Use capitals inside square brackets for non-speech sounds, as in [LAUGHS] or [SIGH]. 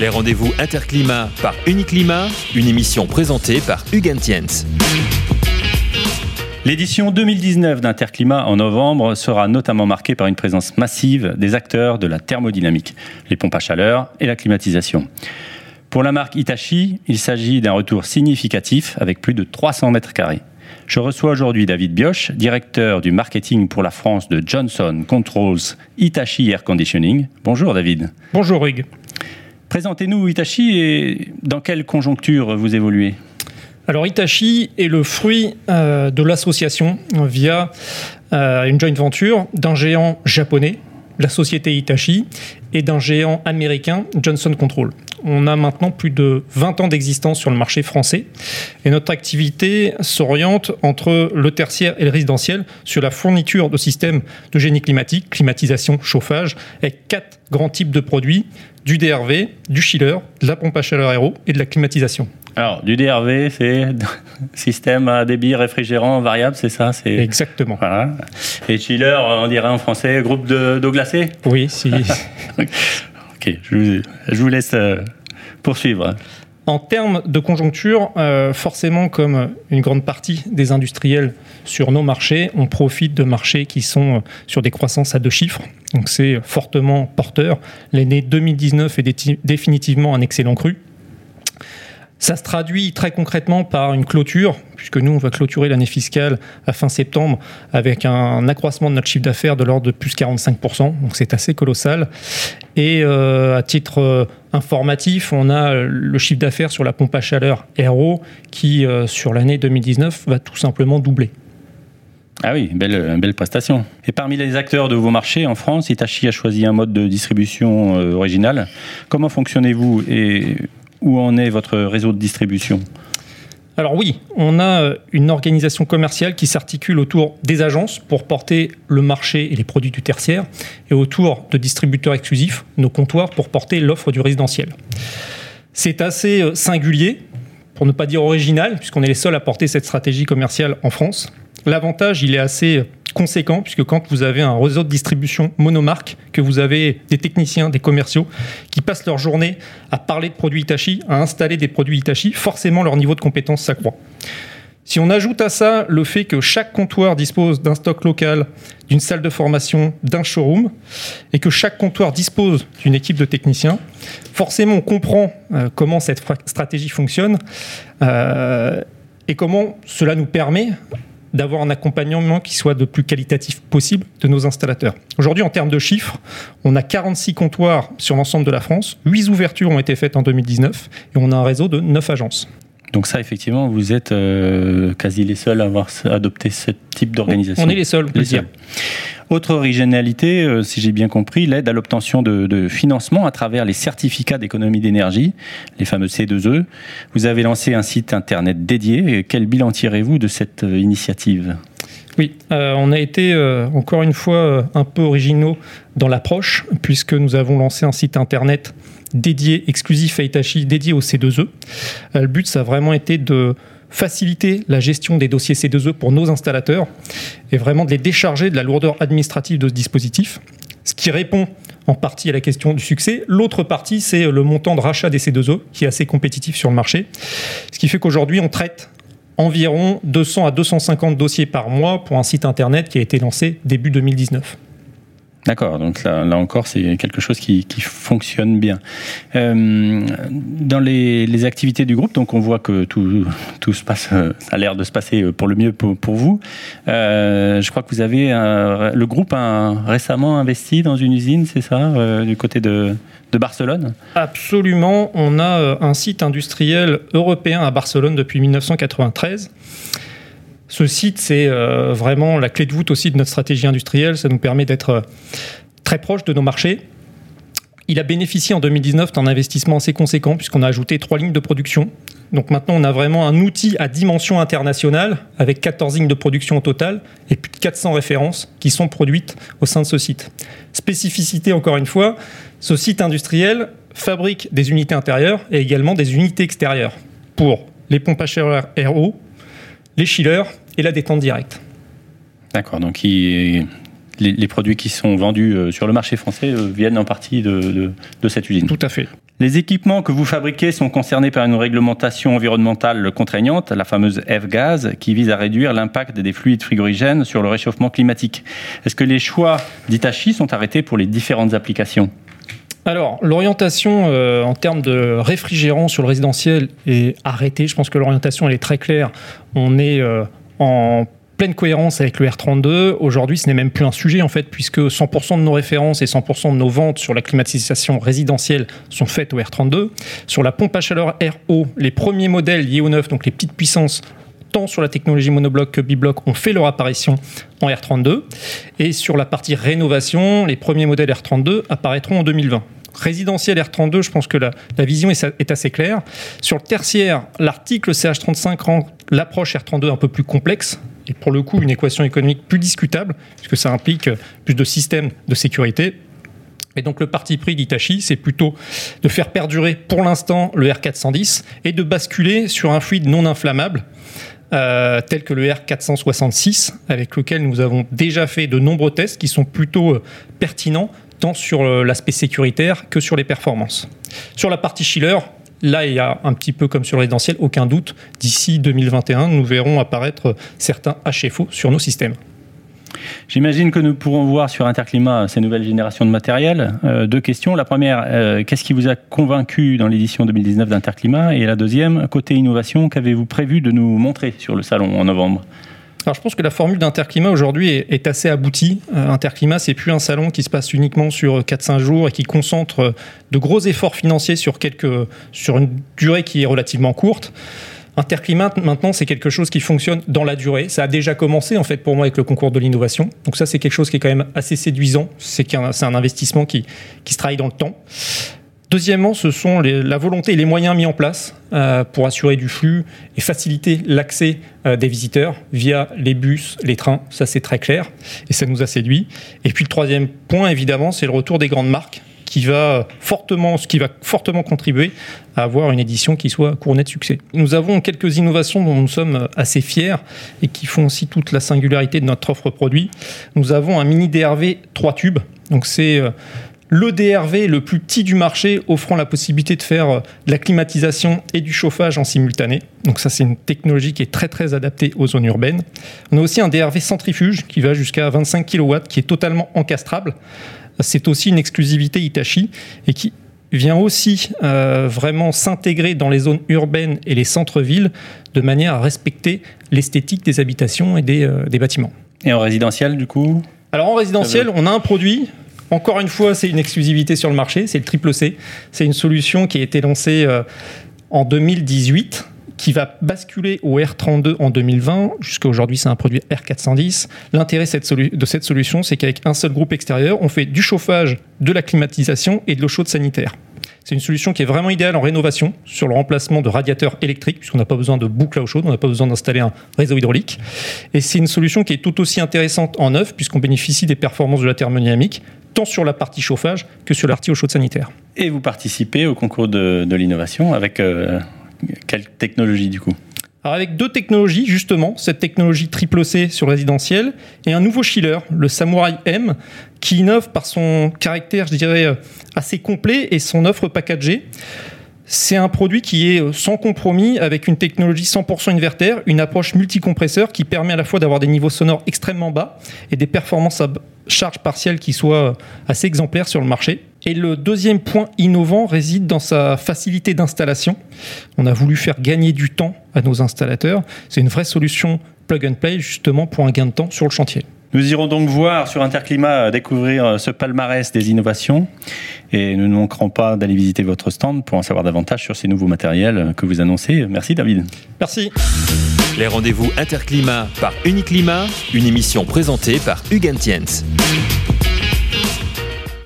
Les rendez-vous Interclimat par Uniclimat, une émission présentée par Hugues Tiens. L'édition 2019 d'Interclimat en novembre sera notamment marquée par une présence massive des acteurs de la thermodynamique, les pompes à chaleur et la climatisation. Pour la marque Hitachi, il s'agit d'un retour significatif avec plus de 300 mètres carrés. Je reçois aujourd'hui David Bioche, directeur du marketing pour la France de Johnson Controls Hitachi Air Conditioning. Bonjour David. Bonjour Hugues. Présentez-nous Hitachi et dans quelle conjoncture vous évoluez alors Hitachi est le fruit euh, de l'association via euh, une joint venture d'un géant japonais, la société Hitachi, et d'un géant américain, Johnson Control. On a maintenant plus de 20 ans d'existence sur le marché français et notre activité s'oriente entre le tertiaire et le résidentiel sur la fourniture de systèmes de génie climatique, climatisation, chauffage, avec quatre grands types de produits, du DRV, du chiller, de la pompe à chaleur aéro et de la climatisation. Alors, du DRV, c'est [LAUGHS] système à débit réfrigérant variable, c'est ça c'est... Exactement. Voilà. Et chiller, on dirait en français, groupe d'eau glacée? Oui, si. [LAUGHS] ok, je vous, laisse euh, poursuivre. En termes de conjoncture, euh, forcément, comme une grande partie des industriels sur nos marchés, on profite de marchés qui sont euh, sur des croissances à deux chiffres. Donc c'est fortement porteur. L'année 2019 est définitivement un excellent cru. Ça se traduit très concrètement par une clôture, puisque nous, on va clôturer l'année fiscale à fin septembre avec un accroissement de notre chiffre d'affaires de l'ordre de plus 45%, donc c'est assez colossal. Et euh, à titre euh, informatif, on a le chiffre d'affaires sur la pompe à chaleur Aero qui, euh, sur l'année 2019, va tout simplement doubler. Ah oui, belle, belle prestation. Et parmi les acteurs de vos marchés en France, Hitachi a choisi un mode de distribution original. Comment fonctionnez-vous et où en est votre réseau de distribution? Alors oui, on a euh, une organisation commerciale qui s'articule autour des agences pour porter le marché et les produits du tertiaire, et autour de distributeurs exclusifs, nos comptoirs, pour porter l'offre du résidentiel. C'est assez euh, singulier, pour ne pas dire original, puisqu'on est les seuls à porter cette stratégie commerciale en France. L'avantage, il est assez conséquent, puisque quand vous avez un réseau de distribution monomarque, que vous avez des techniciens, des commerciaux qui passent leur journée à parler de produits Itachi, à installer des produits Itachi, forcément leur niveau de compétence s'accroît. Si on ajoute à ça le fait que chaque comptoir dispose d'un stock local, d'une salle de formation, d'un showroom, et que chaque comptoir dispose d'une équipe de techniciens, forcément on comprend euh, comment cette stratégie fonctionne euh, et comment cela nous permet d'avoir un accompagnement qui soit le plus qualitatif possible de nos installateurs. Aujourd'hui, en termes de chiffres, on a 46 comptoirs sur l'ensemble de la France, 8 ouvertures ont été faites en 2019 et on a un réseau de 9 agences. Donc ça, effectivement, vous êtes euh, quasi les seuls à avoir adopté ce type d'organisation. On est les seuls, on peut dire. Autre originalité, euh, si j'ai bien compris, l'aide à l'obtention de, financement à travers les certificats d'économie d'énergie, les fameux C2E. Vous avez lancé un site internet dédié. Quel bilan tirez-vous de cette euh, initiative? Oui, on a été encore une fois un peu originaux dans l'approche, puisque nous avons lancé un site internet dédié, exclusif à Itachi, dédié au C2E. Euh, le but, ça a vraiment été de faciliter la gestion des dossiers C2E pour nos installateurs et vraiment de les décharger de la lourdeur administrative de ce dispositif, ce qui répond en partie à la question du succès. L'autre partie, c'est le montant de rachat des C2E, qui est assez compétitif sur le marché, ce qui fait qu'aujourd'hui, on traite environ 200 à 250 dossiers par mois pour un site internet qui a été lancé début 2019. D'accord, donc là, là encore, c'est quelque chose qui, qui fonctionne bien. Euh, dans les, les, activités du groupe, donc on voit que tout, tout se passe, ça a l'air de se passer pour le mieux pour, pour vous. Euh, je crois que vous avez le groupe a récemment investi dans une usine, c'est ça, euh, du côté de, de Barcelone? Absolument, on a euh, un site industriel européen à Barcelone depuis 1993 ce site, c'est euh, vraiment la clé de voûte aussi de notre stratégie industrielle. Ça nous permet d'être euh, très proche de nos marchés. Il a bénéficié en 2019 d'un investissement assez conséquent puisqu'on a ajouté trois lignes de production. Donc maintenant, on a vraiment un outil à dimension internationale avec 14 lignes de production au total et plus de 400 références qui sont produites au sein de ce site. Spécificité encore une fois, ce site industriel fabrique des unités intérieures et également des unités extérieures pour les pompes à chaleur RO, les chillers et la détente directe. D'accord, donc il les, produits qui sont vendus sur le marché français viennent en partie de, de cette usine. Tout à fait. Les équipements que vous fabriquez sont concernés par une réglementation environnementale contraignante, la fameuse F-Gaz, qui vise à réduire l'impact des fluides frigorigènes sur le réchauffement climatique. Est-ce que les choix d'Itachi sont arrêtés pour les différentes applications? Alors, l'orientation euh, en termes de réfrigérant sur le résidentiel est arrêtée. Je pense que l'orientation, elle est très claire. On est euh, en pleine cohérence avec le R32. Aujourd'hui, ce n'est même plus un sujet en fait, puisque 100% de nos références et 100% de nos ventes sur la climatisation résidentielle sont faites au R32. Sur la pompe à chaleur RO, les premiers modèles liés au neuf, donc les petites puissances, tant sur la technologie monobloc que bibloc, ont fait leur apparition en R32. Et sur la partie rénovation, les premiers modèles R32 apparaîtront en 2020 résidentiel R32, je pense que la, vision est, assez claire. Sur le tertiaire, l'article CH35 rend l'approche R32 un peu plus complexe et pour le coup une équation économique plus discutable, puisque ça implique plus de systèmes de sécurité. Et donc le parti pris d'Itachi, c'est plutôt de faire perdurer pour l'instant le R410 et de basculer sur un fluide non inflammable. Euh, tel que le R466, avec lequel nous avons déjà fait de nombreux tests qui sont plutôt euh, pertinents, tant sur euh, l'aspect sécuritaire que sur les performances. Sur la partie chiller, Là, il y a un petit peu comme sur le résidentiel, aucun doute, d'ici 2021, nous verrons apparaître certains HFO sur nos systèmes. J'imagine que nous pourrons voir sur Interclimat ces nouvelles générations de matériel. Euh, deux questions. La première, euh, qu'est-ce qui vous a convaincu dans l'édition 2019 d'Interclimat Et la deuxième, côté innovation, qu'avez-vous prévu de nous montrer sur le salon en novembre? Alors je pense que la formule d'Interclimat aujourd'hui est, assez aboutie. Euh, Interclimat, c'est plus un salon qui se passe uniquement sur 4-5 jours et qui concentre euh, de gros efforts financiers sur, quelques, sur une durée qui est relativement courte. Interclimat, maintenant, c'est quelque chose qui fonctionne dans la durée. Ça a déjà commencé, en fait, pour moi, avec le concours de l'innovation. Donc ça, c'est quelque chose qui est quand même assez séduisant. C'est un, un investissement qui, qui se travaille dans le temps. Deuxièmement, ce sont la volonté et les moyens mis en place euh, pour assurer du flux et faciliter l'accès euh, des visiteurs via les bus, les trains. Ça, c'est très clair et ça nous a séduit. Et puis le troisième point, évidemment, c'est le retour des grandes marques qui va fortement, ce qui va fortement contribuer à avoir une édition qui soit couronnée de succès. Nous avons quelques innovations dont nous sommes assez fiers et qui font aussi toute la singularité de notre offre produit. Nous avons un mini DRV 3 tubes. Donc c'est euh, le DRV le plus petit du marché, offrant la possibilité de faire euh, de la climatisation et du chauffage en simultané. Donc ça, c'est une technologie qui est très très adaptée aux zones urbaines. On a aussi un DRV centrifuge qui va jusqu'à 25 kW, qui est totalement encastrable. C'est aussi une exclusivité Hitachi et qui vient aussi euh, vraiment s'intégrer dans les zones urbaines et les centres-villes de manière à respecter l'esthétique des habitations et des, euh, des bâtiments. Et en résidentiel, du coup? Alors en résidentiel, on a un produit encore une fois, c'est une exclusivité sur le marché, c'est le triple C. C'est une solution qui a été lancée euh, en 2018 qui va basculer au R32 en 2020. Jusqu'à aujourd'hui, c'est un produit R410. L'intérêt de cette solution, c'est qu'avec un seul groupe extérieur, on fait du chauffage, de la climatisation et de l'eau chaude sanitaire. C'est une solution qui est vraiment idéale en rénovation sur le remplacement de radiateurs électriques, puisqu'on n'a pas besoin de boucle à eau chaude, on n'a pas besoin d'installer un réseau hydraulique. Et c'est une solution qui est tout aussi intéressante en neuf, puisqu'on bénéficie des performances de la thermodynamique, tant sur la partie chauffage que sur la partie eau chaude sanitaire. Et vous participez au concours de, l'innovation avec euh, quelle technologie du coup? Avec deux technologies, justement, cette technologie triple C sur résidentiel et un nouveau chiller, le Samurai M, qui innove par son caractère, je dirais, euh, assez complet et son offre packagée. C'est un produit qui est euh, sans compromis avec une technologie 100% inverter, une approche multicompresseur qui permet à la fois d'avoir des niveaux sonores extrêmement bas et des performances à charge partielle qui soient euh, assez exemplaires sur le marché. Et le deuxième point innovant réside dans sa facilité d'installation. On a voulu faire gagner du temps à nos installateurs. C'est une vraie solution plug and play justement pour un gain de temps sur le chantier. Nous irons donc voir sur Interclimat découvrir ce palmarès des innovations et nous ne manquerons pas d'aller visiter votre stand pour en savoir davantage sur ces nouveaux matériels que vous annoncez. Merci David. Merci. Les rendez-vous Interclimat par Uniclimat, une émission présentée par Hugues Tiens.